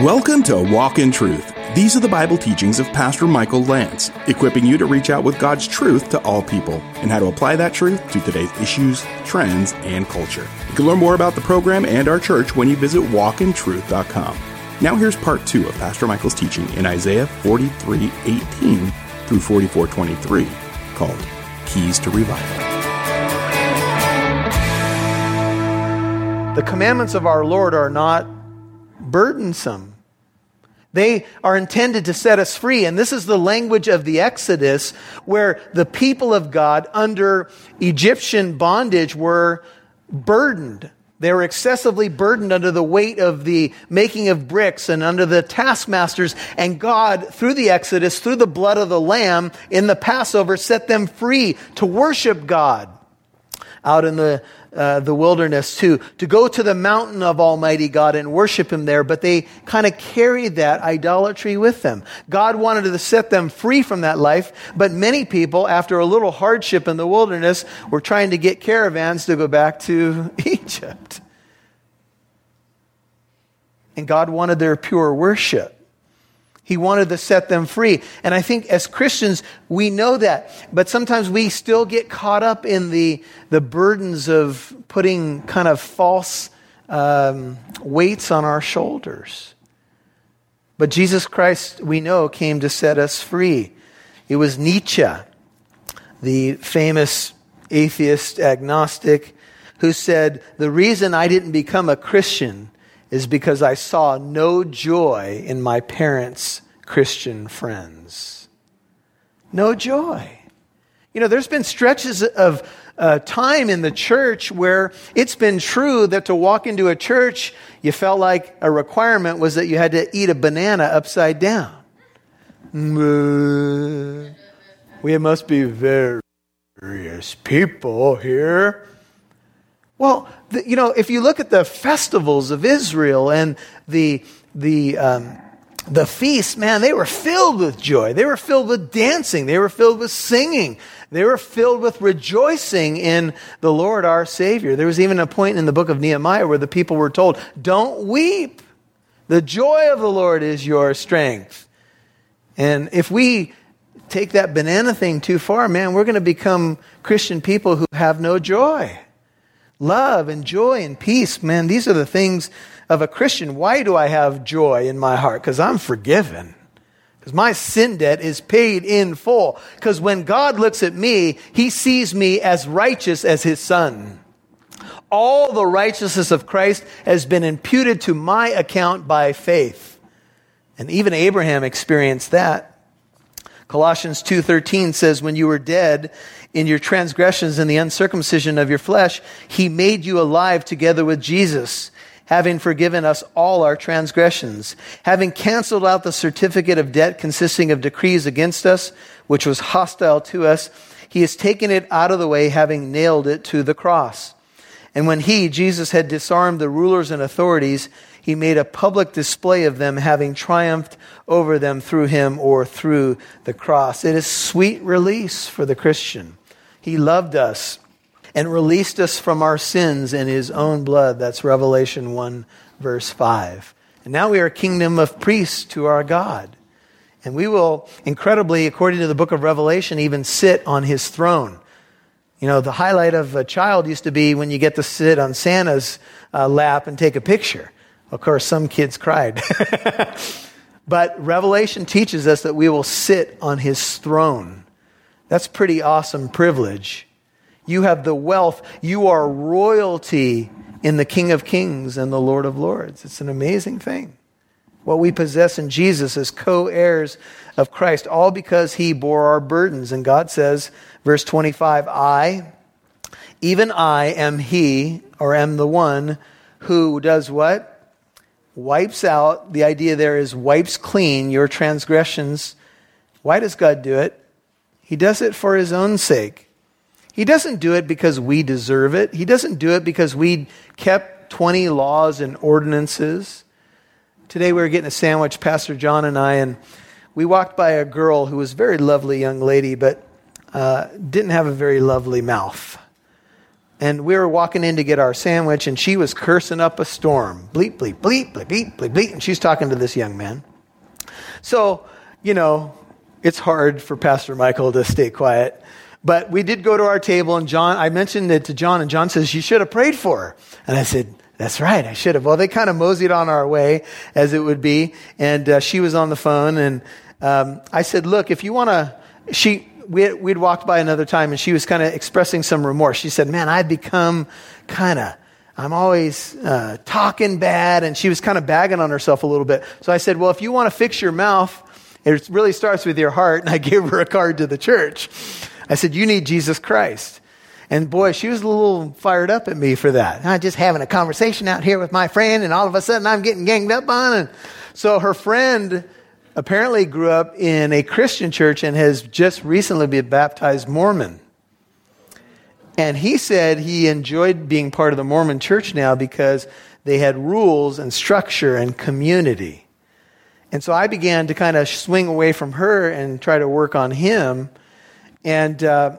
Welcome to Walk in Truth. These are the Bible teachings of Pastor Michael Lance, equipping you to reach out with God's truth to all people and how to apply that truth to today's issues, trends, and culture. You can learn more about the program and our church when you visit walkintruth.com. Now here's part two of Pastor Michael's teaching in Isaiah 43 18 through 44 23, called Keys to Revival. The commandments of our Lord are not burdensome. They are intended to set us free. And this is the language of the Exodus, where the people of God under Egyptian bondage were burdened. They were excessively burdened under the weight of the making of bricks and under the taskmasters. And God, through the Exodus, through the blood of the Lamb in the Passover, set them free to worship God out in the uh, the wilderness to, to go to the mountain of Almighty God and worship Him there, but they kind of carried that idolatry with them. God wanted to set them free from that life, but many people, after a little hardship in the wilderness, were trying to get caravans to go back to Egypt. And God wanted their pure worship. He wanted to set them free. And I think as Christians, we know that. But sometimes we still get caught up in the, the burdens of putting kind of false um, weights on our shoulders. But Jesus Christ, we know, came to set us free. It was Nietzsche, the famous atheist agnostic, who said, The reason I didn't become a Christian is because I saw no joy in my parents' Christian friends. No joy. You know, there's been stretches of uh, time in the church where it's been true that to walk into a church, you felt like a requirement was that you had to eat a banana upside down. We must be various people here. Well, the, you know, if you look at the festivals of Israel and the, the, um, the feasts, man, they were filled with joy. They were filled with dancing. They were filled with singing. They were filled with rejoicing in the Lord our Savior. There was even a point in the book of Nehemiah where the people were told, Don't weep. The joy of the Lord is your strength. And if we take that banana thing too far, man, we're going to become Christian people who have no joy love and joy and peace, man, these are the things of a Christian. Why do I have joy in my heart? Because I'm forgiven. Because my sin debt is paid in full. Because when God looks at me, he sees me as righteous as his son. All the righteousness of Christ has been imputed to my account by faith. And even Abraham experienced that. Colossians 2:13 says when you were dead in your transgressions and the uncircumcision of your flesh, he made you alive together with Jesus, having forgiven us all our transgressions, having canceled out the certificate of debt consisting of decrees against us, which was hostile to us. He has taken it out of the way, having nailed it to the cross. And when he, Jesus, had disarmed the rulers and authorities, he made a public display of them, having triumphed over them through him or through the cross. It is sweet release for the Christian. He loved us and released us from our sins in his own blood. That's Revelation 1, verse 5. And now we are a kingdom of priests to our God. And we will, incredibly, according to the book of Revelation, even sit on his throne. You know, the highlight of a child used to be when you get to sit on Santa's uh, lap and take a picture. Of course, some kids cried. but Revelation teaches us that we will sit on his throne. That's pretty awesome privilege. You have the wealth. You are royalty in the King of Kings and the Lord of Lords. It's an amazing thing. What we possess in Jesus as co heirs of Christ, all because he bore our burdens. And God says, verse 25, I, even I, am he, or am the one who does what? Wipes out, the idea there is wipes clean your transgressions. Why does God do it? He does it for his own sake. He doesn't do it because we deserve it. He doesn't do it because we kept 20 laws and ordinances. Today we were getting a sandwich, Pastor John and I, and we walked by a girl who was a very lovely young lady, but uh, didn't have a very lovely mouth. and we were walking in to get our sandwich, and she was cursing up a storm. Bleep, bleep, bleep, bleep, bleep, bleep, bleep. And she's talking to this young man. So, you know, it's hard for Pastor Michael to stay quiet. But we did go to our table, and John, I mentioned it to John, and John says, You should have prayed for her. And I said, That's right, I should have. Well, they kind of moseyed on our way, as it would be. And uh, she was on the phone, and um, I said, Look, if you want to, she, we, we'd walked by another time and she was kind of expressing some remorse. She said, Man, I've become kind of, I'm always uh, talking bad. And she was kind of bagging on herself a little bit. So I said, Well, if you want to fix your mouth, it really starts with your heart. And I gave her a card to the church. I said, You need Jesus Christ. And boy, she was a little fired up at me for that. I'm just having a conversation out here with my friend, and all of a sudden I'm getting ganged up on. And so her friend apparently grew up in a Christian church and has just recently been baptized Mormon. And he said he enjoyed being part of the Mormon church now because they had rules and structure and community. And so I began to kind of swing away from her and try to work on him. And, uh,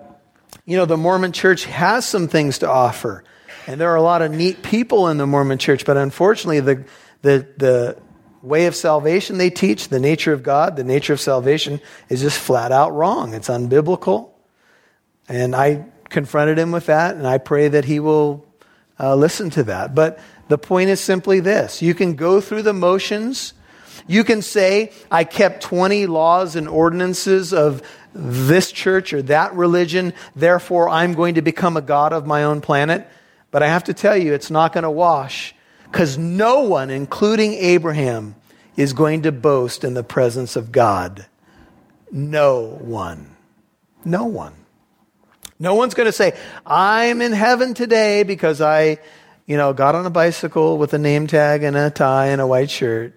you know, the Mormon church has some things to offer. And there are a lot of neat people in the Mormon church, but unfortunately, the, the, the way of salvation they teach, the nature of God, the nature of salvation, is just flat out wrong. It's unbiblical. And I confronted him with that, and I pray that he will uh, listen to that. But the point is simply this you can go through the motions. You can say, I kept 20 laws and ordinances of this church or that religion, therefore I'm going to become a God of my own planet. But I have to tell you, it's not going to wash because no one, including Abraham, is going to boast in the presence of God. No one. No one. No one's going to say, I'm in heaven today because I, you know, got on a bicycle with a name tag and a tie and a white shirt.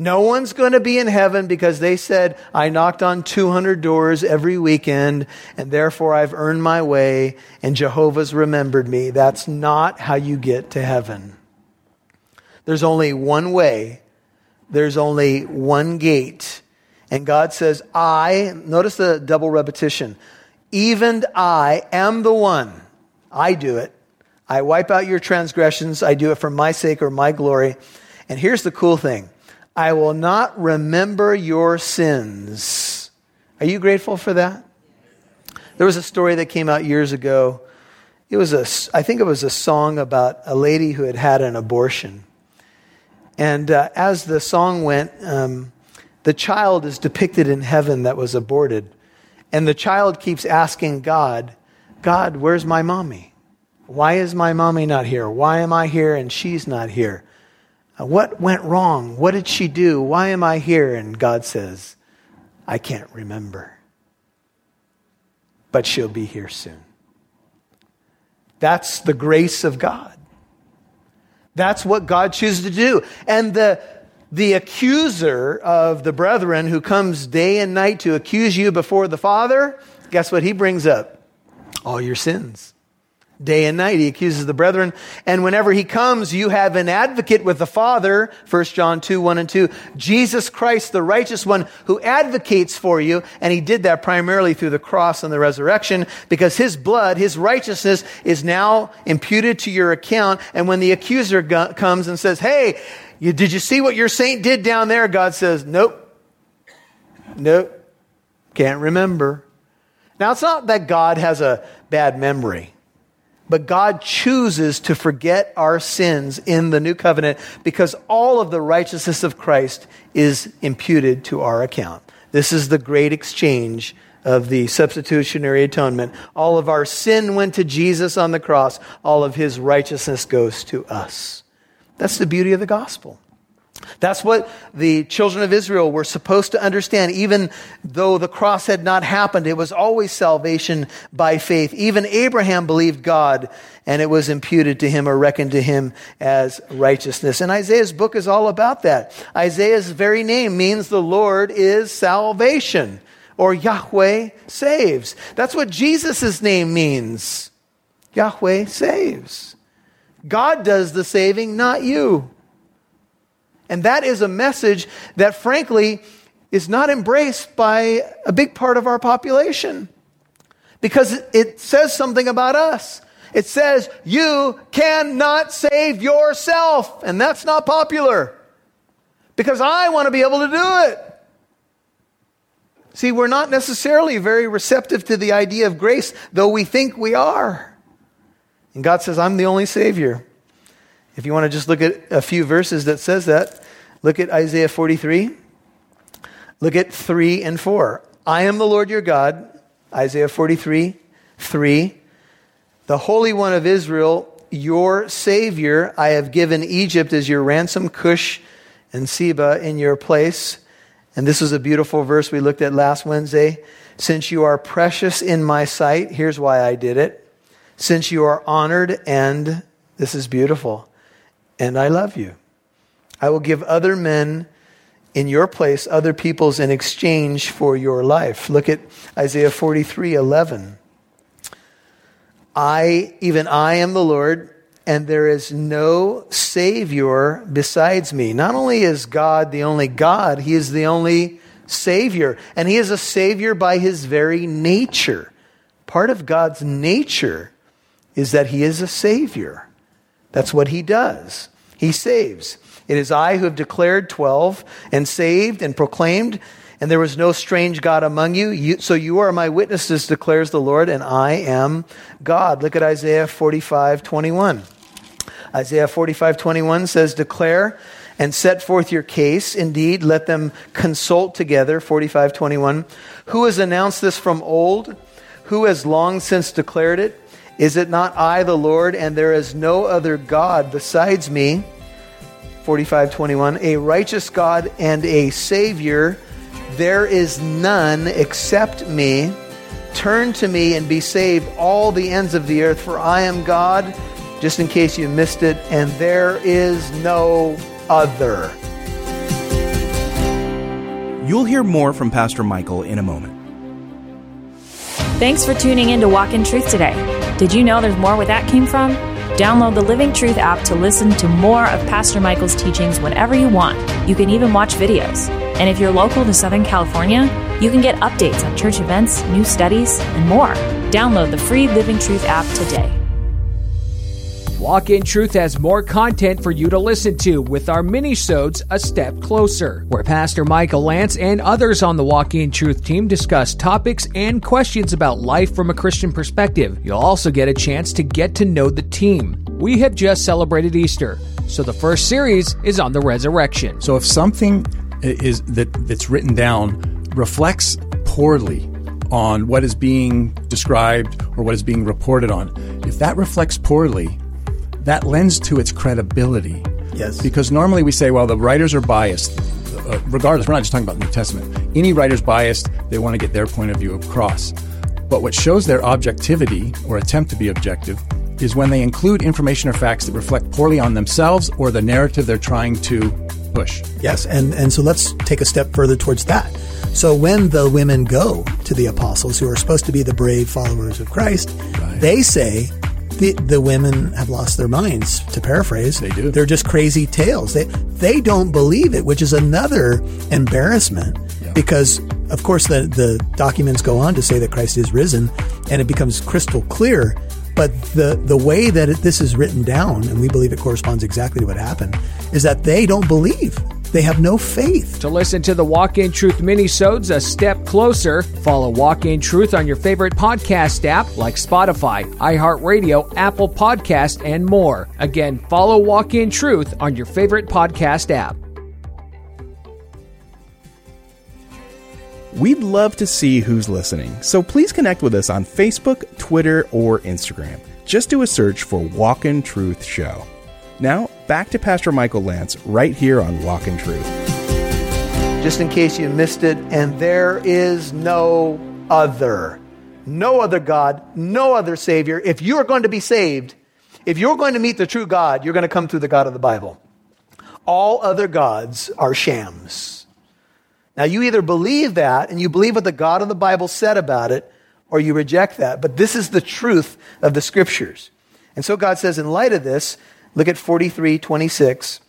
No one's going to be in heaven because they said, I knocked on 200 doors every weekend and therefore I've earned my way and Jehovah's remembered me. That's not how you get to heaven. There's only one way, there's only one gate. And God says, I, notice the double repetition, even I am the one. I do it. I wipe out your transgressions. I do it for my sake or my glory. And here's the cool thing I will not remember your sins. Are you grateful for that? There was a story that came out years ago. It was a, I think it was a song about a lady who had had an abortion. And uh, as the song went, um, the child is depicted in heaven that was aborted. And the child keeps asking God, God, where's my mommy? Why is my mommy not here? Why am I here and she's not here? Uh, what went wrong? What did she do? Why am I here? And God says, I can't remember. But she'll be here soon. That's the grace of God. That's what God chooses to do. And the, the accuser of the brethren who comes day and night to accuse you before the Father, guess what he brings up? All your sins day and night. He accuses the brethren. And whenever he comes, you have an advocate with the Father, 1 John 2, 1 and 2. Jesus Christ, the righteous one who advocates for you. And he did that primarily through the cross and the resurrection because his blood, his righteousness is now imputed to your account. And when the accuser go- comes and says, Hey, you, did you see what your saint did down there? God says, Nope. Nope. Can't remember. Now, it's not that God has a bad memory. But God chooses to forget our sins in the new covenant because all of the righteousness of Christ is imputed to our account. This is the great exchange of the substitutionary atonement. All of our sin went to Jesus on the cross, all of his righteousness goes to us. That's the beauty of the gospel. That's what the children of Israel were supposed to understand. Even though the cross had not happened, it was always salvation by faith. Even Abraham believed God and it was imputed to him or reckoned to him as righteousness. And Isaiah's book is all about that. Isaiah's very name means the Lord is salvation or Yahweh saves. That's what Jesus' name means. Yahweh saves. God does the saving, not you. And that is a message that, frankly, is not embraced by a big part of our population because it says something about us. It says you cannot save yourself. And that's not popular because I want to be able to do it. See, we're not necessarily very receptive to the idea of grace, though we think we are. And God says, I'm the only Savior. If you want to just look at a few verses that says that, look at Isaiah 43. Look at 3 and 4. I am the Lord your God, Isaiah 43, 3. The Holy One of Israel, your Savior, I have given Egypt as your ransom, Cush and Seba in your place. And this is a beautiful verse we looked at last Wednesday. Since you are precious in my sight, here's why I did it. Since you are honored, and this is beautiful, and I love you. I will give other men in your place, other peoples in exchange for your life. Look at Isaiah 43 11. I, even I am the Lord, and there is no Savior besides me. Not only is God the only God, He is the only Savior. And He is a Savior by His very nature. Part of God's nature is that He is a Savior. That's what He does. He saves. It is I who have declared 12 and saved and proclaimed, and there was no strange God among you. you. So you are my witnesses, declares the Lord, and I am God. Look at Isaiah 45 21. Isaiah 45 21 says, Declare and set forth your case. Indeed, let them consult together. 45 21. Who has announced this from old? Who has long since declared it? Is it not I, the Lord, and there is no other God besides me? 45 21. A righteous God and a Savior. There is none except me. Turn to me and be saved, all the ends of the earth, for I am God just in case you missed it, and there is no other. You'll hear more from Pastor Michael in a moment. Thanks for tuning in to Walk in Truth today. Did you know there's more where that came from? Download the Living Truth app to listen to more of Pastor Michael's teachings whenever you want. You can even watch videos. And if you're local to Southern California, you can get updates on church events, new studies, and more. Download the free Living Truth app today. Walk in Truth has more content for you to listen to with our mini-sodes A Step Closer, where Pastor Michael Lance and others on the Walk in Truth team discuss topics and questions about life from a Christian perspective. You'll also get a chance to get to know the team. We have just celebrated Easter, so the first series is on the resurrection. So if something is that that's written down reflects poorly on what is being described or what is being reported on, if that reflects poorly, that lends to its credibility. Yes. Because normally we say, well, the writers are biased. Uh, regardless, we're not just talking about the New Testament. Any writer's biased, they want to get their point of view across. But what shows their objectivity or attempt to be objective is when they include information or facts that reflect poorly on themselves or the narrative they're trying to push. Yes, and, and so let's take a step further towards that. So when the women go to the apostles, who are supposed to be the brave followers of Christ, Right. they say, the, the women have lost their minds, to paraphrase. They do. They're just crazy tales. They, they don't believe it, which is another embarrassment Yeah. because, of course, the, the documents go on to say that Christ is risen and it becomes crystal clear. But the, the way that it, this is written down, and we believe it corresponds exactly to what happened, is that they don't believe. They have no faith. To listen to the Walk in Truth mini-sodes a step closer, follow Walk in Truth on your favorite podcast app like Spotify, iHeartRadio, Apple Podcast, and more. Again, follow Walk in Truth on your favorite podcast app. We'd love to see who's listening, so please connect with us on Facebook, Twitter, or Instagram. Just do a search for Walk in Truth Show. Now, back to Pastor Michael Lance right here on Walk in Truth. Just in case you missed it, and there is no other. No other God, no other Savior. If you are going to be saved, if you're going to meet the true God, you're going to come through the God of the Bible. All other gods are shams. Now, you either believe that and you believe what the God of the Bible said about it, or you reject that. But this is the truth of the scriptures. And so God says, in light of this, look at 43 26.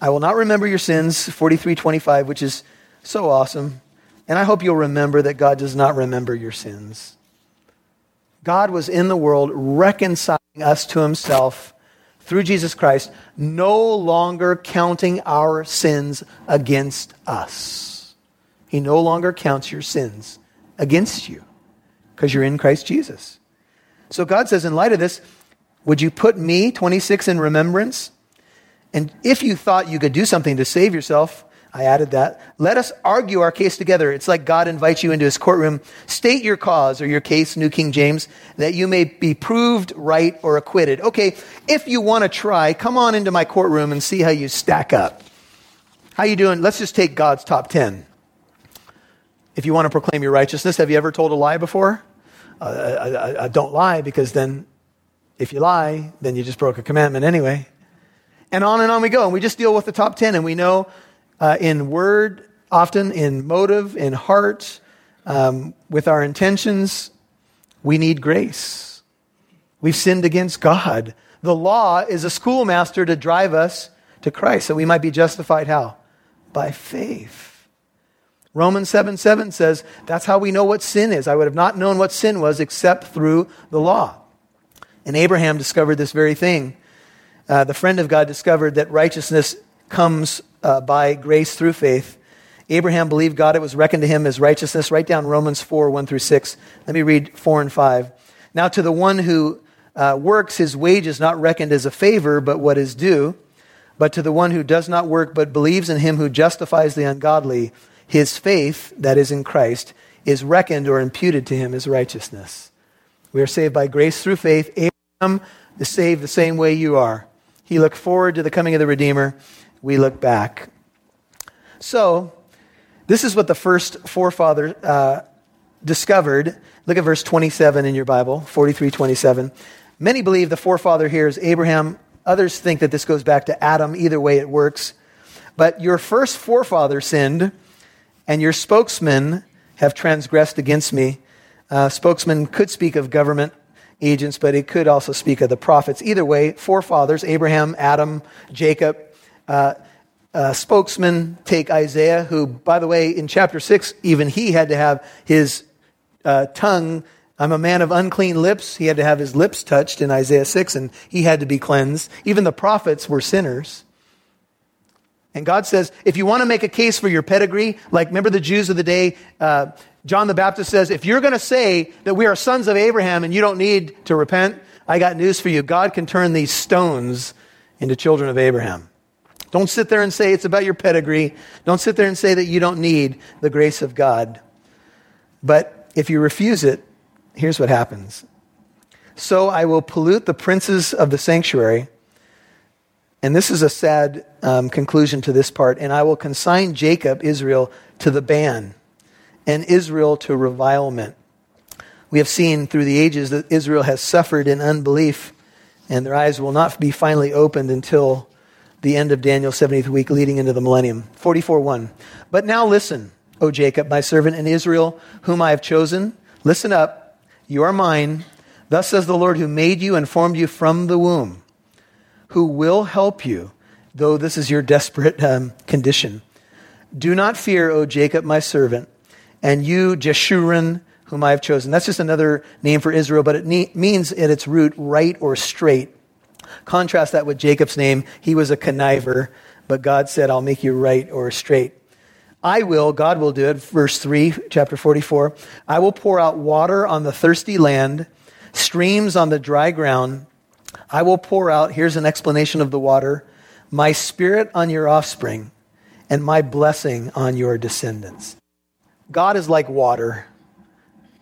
I will not remember your sins, 43 25, which is so awesome. And I hope you'll remember that God does not remember your sins. God was in the world reconciling us to himself through Jesus Christ, no longer counting our sins against us. He no longer counts your sins against you because you're in Christ Jesus. So God says, in light of this, would you put me, 26, in remembrance? And if you thought you could do something to save yourself, I added that. Let us argue our case together. It's like God invites you into his courtroom. State your cause or your case, New King James, that you may be proved right or acquitted. Okay, if you want to try, come on into my courtroom and see how you stack up. How you doing? Let's just take God's top 10. If you want to proclaim your righteousness, have you ever told a lie before? Uh, I, I, I don't lie because then if you lie, then you just broke a commandment anyway. And on and on we go. And we just deal with the top 10 and we know uh, in word, often in motive, in heart, um, with our intentions, we need grace. We've sinned against God. The law is a schoolmaster to drive us to Christ, so we might be justified how? By faith. Romans 7 7 says, That's how we know what sin is. I would have not known what sin was except through the law. And Abraham discovered this very thing. Uh, the friend of God discovered that righteousness comes uh, by grace through faith. Abraham believed God, it was reckoned to him as righteousness. Write down Romans 4 1 through 6. Let me read 4 and 5. Now, to the one who uh, works, his wage is not reckoned as a favor, but what is due. But to the one who does not work, but believes in him who justifies the ungodly, his faith, that is in Christ, is reckoned or imputed to him as righteousness. We are saved by grace through faith. Abraham is saved the same way you are. He looked forward to the coming of the Redeemer we look back. So, this is what the first forefather uh, discovered. Look at verse 27 in your Bible, 43 27. Many believe the forefather here is Abraham. Others think that this goes back to Adam. Either way, it works. But your first forefather sinned, and your spokesmen have transgressed against me. Uh, spokesman could speak of government agents, but it could also speak of the prophets. Either way, forefathers Abraham, Adam, Jacob, uh, uh, spokesman take Isaiah, who, by the way, in chapter 6, even he had to have his uh, tongue. I'm a man of unclean lips. He had to have his lips touched in Isaiah 6, and he had to be cleansed. Even the prophets were sinners. And God says, if you want to make a case for your pedigree, like remember the Jews of the day, uh, John the Baptist says, if you're going to say that we are sons of Abraham and you don't need to repent, I got news for you. God can turn these stones into children of Abraham. Don't sit there and say it's about your pedigree. Don't sit there and say that you don't need the grace of God. But if you refuse it, here's what happens. So I will pollute the princes of the sanctuary. And this is a sad um, conclusion to this part. And I will consign Jacob, Israel, to the ban, and Israel to revilement. We have seen through the ages that Israel has suffered in unbelief, and their eyes will not be finally opened until the end of Daniel's 70th week leading into the millennium. 44 1. But now listen, O Jacob, my servant, and Israel, whom I have chosen. Listen up. You are mine. Thus says the Lord who made you and formed you from the womb, who will help you, though this is your desperate um, condition. Do not fear, O Jacob, my servant, and you, Jeshurun, whom I have chosen. That's just another name for Israel, but it ne- means at its root right or straight. Contrast that with Jacob's name. He was a conniver, but God said, I'll make you right or straight. I will, God will do it. Verse 3, chapter 44. I will pour out water on the thirsty land, streams on the dry ground. I will pour out, here's an explanation of the water, my spirit on your offspring and my blessing on your descendants. God is like water.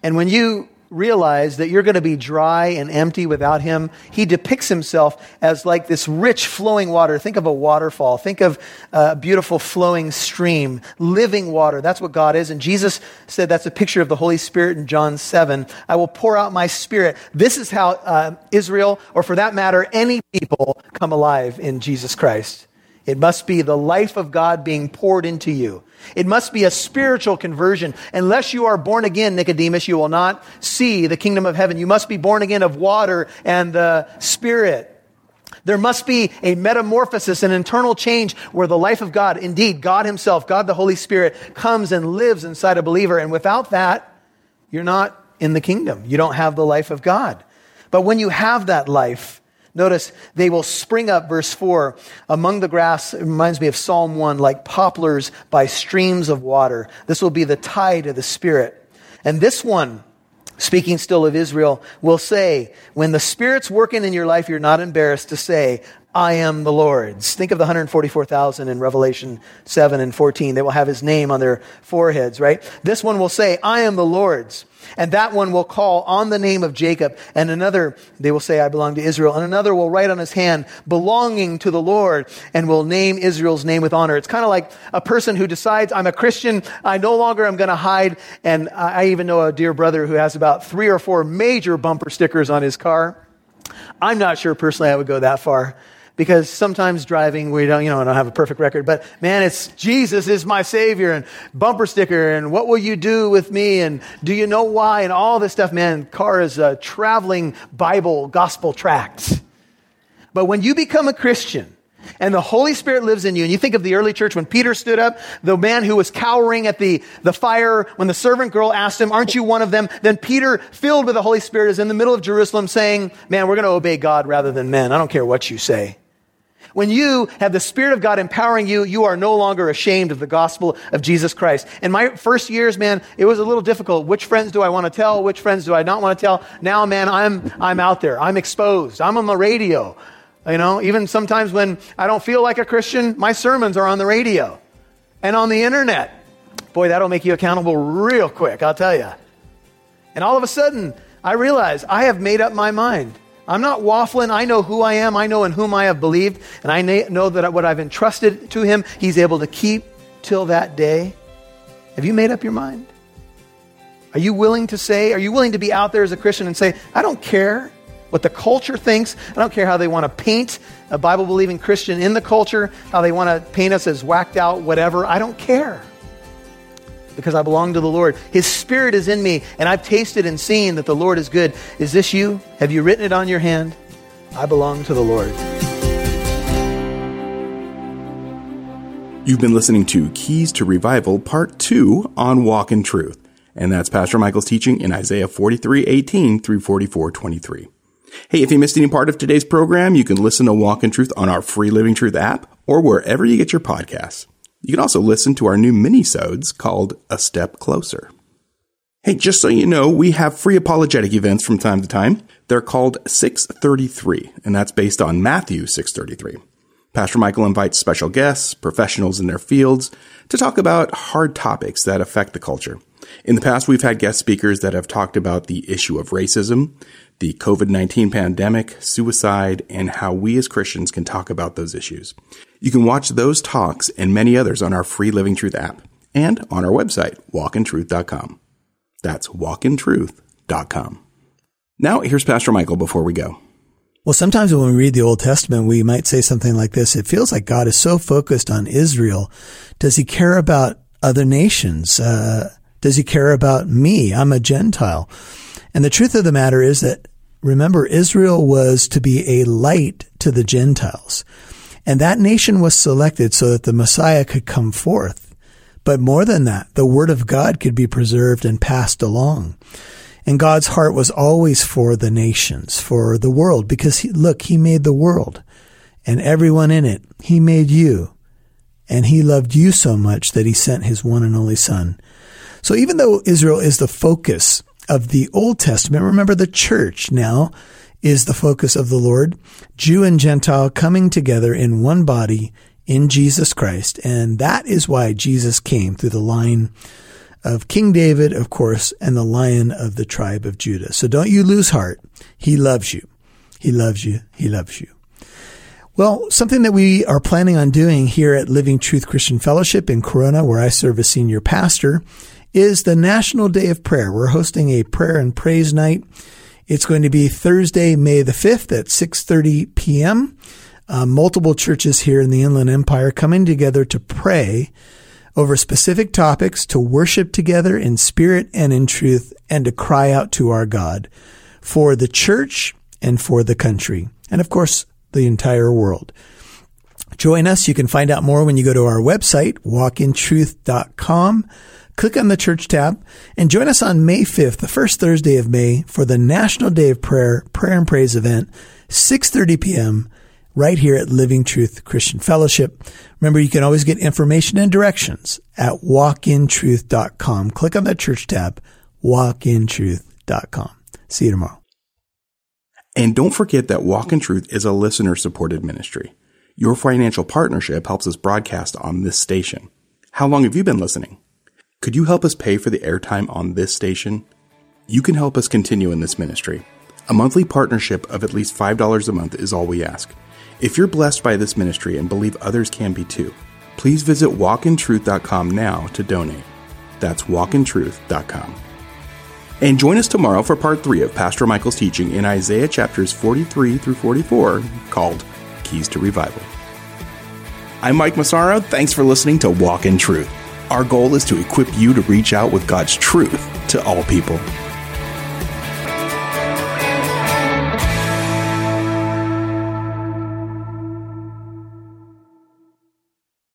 And when you realize that you're going to be dry and empty without him. He depicts himself as like this rich flowing water. Think of a waterfall. Think of a beautiful flowing stream, living water. That's what God is. And Jesus said that's a picture of the Holy Spirit in John 7. I will pour out my spirit. This is how uh, Israel, or for that matter, any people come alive in Jesus Christ. It must be the life of God being poured into you. It must be a spiritual conversion. Unless you are born again, Nicodemus, you will not see the kingdom of heaven. You must be born again of water and the Spirit. There must be a metamorphosis, an internal change where the life of God, indeed, God Himself, God the Holy Spirit, comes and lives inside a believer. And without that, you're not in the kingdom. You don't have the life of God. But when you have that life, notice they will spring up, verse 4, among the grass. It reminds me of Psalm 1, like poplars by streams of water. This will be the tide of the Spirit. And this one, speaking still of Israel, will say, when the Spirit's working in your life, you're not embarrassed to say, I am the Lord's. Think of the 144,000 in Revelation 7 and 14. They will have his name on their foreheads, right? This one will say, I am the Lord's. And that one will call on the name of Jacob. And another, they will say, I belong to Israel. And another will write on his hand, belonging to the Lord, and will name Israel's name with honor. It's kind of like a person who decides, I'm a Christian. I no longer am going to hide. And I even know a dear brother who has about three or four major bumper stickers on his car. I'm not sure personally I would go that far because sometimes driving we don't you know I don't have a perfect record but man it's Jesus is my savior and bumper sticker and what will you do with me and do you know why and all this stuff man car is a traveling Bible gospel tract but when you become a Christian and the Holy Spirit lives in you. And you think of the early church when Peter stood up, the man who was cowering at the, the fire when the servant girl asked him, Aren't you one of them? Then Peter, filled with the Holy Spirit, is in the middle of Jerusalem saying, Man, we're going to obey God rather than men. I don't care what you say. When you have the Spirit of God empowering you, you are no longer ashamed of the gospel of Jesus Christ. In my first years, man, it was a little difficult. Which friends do I want to tell? Which friends do I not want to tell? Now, man, I'm, I'm out there. I'm exposed. I'm on the radio. You know, even sometimes when I don't feel like a Christian, my sermons are on the radio and on the internet. Boy, that'll make you accountable real quick, I'll tell you. And all of a sudden, I realize I have made up my mind. I'm not waffling. I know who I am. I know in whom I have believed. And I know that what I've entrusted to him, he's able to keep till that day. Have you made up your mind? Are you willing to say, are you willing to be out there as a Christian and say, I don't care what the culture thinks. I don't care how they want to paint a Bible believing Christian in the culture, how they want to paint us as whacked out, whatever. I don't care because I belong to the Lord. His Spirit is in me, and I've tasted and seen that the Lord is good. Is this you? Have you written it on your hand? I belong to the Lord. You've been listening to Keys to Revival, Part 2 on Walk in Truth. And that's Pastor Michael's teaching in Isaiah 43 18 through 44 23. Hey, if you missed any part of today's program, you can listen to Walk in Truth on our free Living Truth app or wherever you get your podcasts. You can also listen to our new mini-sodes called A Step Closer. Hey, just so you know, we have free apologetic events from time to time. They're called 633, and that's based on Matthew 633. Pastor Michael invites special guests, professionals in their fields, to talk about hard topics that affect the culture. In the past, we've had guest speakers that have talked about the issue of racism, the COVID 19 pandemic, suicide, and how we as Christians can talk about those issues. You can watch those talks and many others on our free Living Truth app and on our website, walkintruth.com. That's walkintruth.com. Now, here's Pastor Michael before we go. Well, sometimes when we read the Old Testament, we might say something like this. It feels like God is so focused on Israel. Does he care about other nations? Uh, does he care about me? I'm a Gentile. And the truth of the matter is that, remember, Israel was to be a light to the Gentiles. And that nation was selected so that the Messiah could come forth. But more than that, the word of God could be preserved and passed along. And God's heart was always for the nations, for the world, because he, look, He made the world and everyone in it. He made you. And He loved you so much that He sent His one and only Son. So even though Israel is the focus of the Old Testament, remember the church now is the focus of the Lord, Jew and Gentile coming together in one body in Jesus Christ. And that is why Jesus came through the line of King David, of course, and the lion of the tribe of Judah. So don't you lose heart. He loves you. He loves you. He loves you. Well, something that we are planning on doing here at Living Truth Christian Fellowship in Corona, where I serve as senior pastor, is the National Day of Prayer. We're hosting a prayer and praise night it's going to be Thursday, May the 5th at 6:30 p.m. Uh, multiple churches here in the Inland Empire coming together to pray over specific topics, to worship together in spirit and in truth, and to cry out to our God for the church and for the country, and of course, the entire world. Join us. You can find out more when you go to our website, walkintruth.com. click on the church tab and join us on May 5th, the first Thursday of May for the National Day of Prayer, Prayer and Praise event, 6.30 p.m. right here at Living Truth Christian Fellowship. Remember, you can always get information and directions at walkintruth.com. Click on the church tab, walkintruth.com. See you tomorrow. And don't forget that Walk in Truth is a listener supported ministry. Your financial partnership helps us broadcast on this station. How long have you been listening? Could you help us pay for the airtime on this station? You can help us continue in this ministry. A monthly partnership of at least $5 a month is all we ask. If you're blessed by this ministry and believe others can be too, please visit walkintruth.com now to donate. That's walkintruth.com. And join us tomorrow for part three of Pastor Michael's teaching in Isaiah chapters 43 through 44 called Keys to Revival. I'm Mike Massaro. Thanks for listening to Walk in Truth. Our goal is to equip you to reach out with God's truth to all people.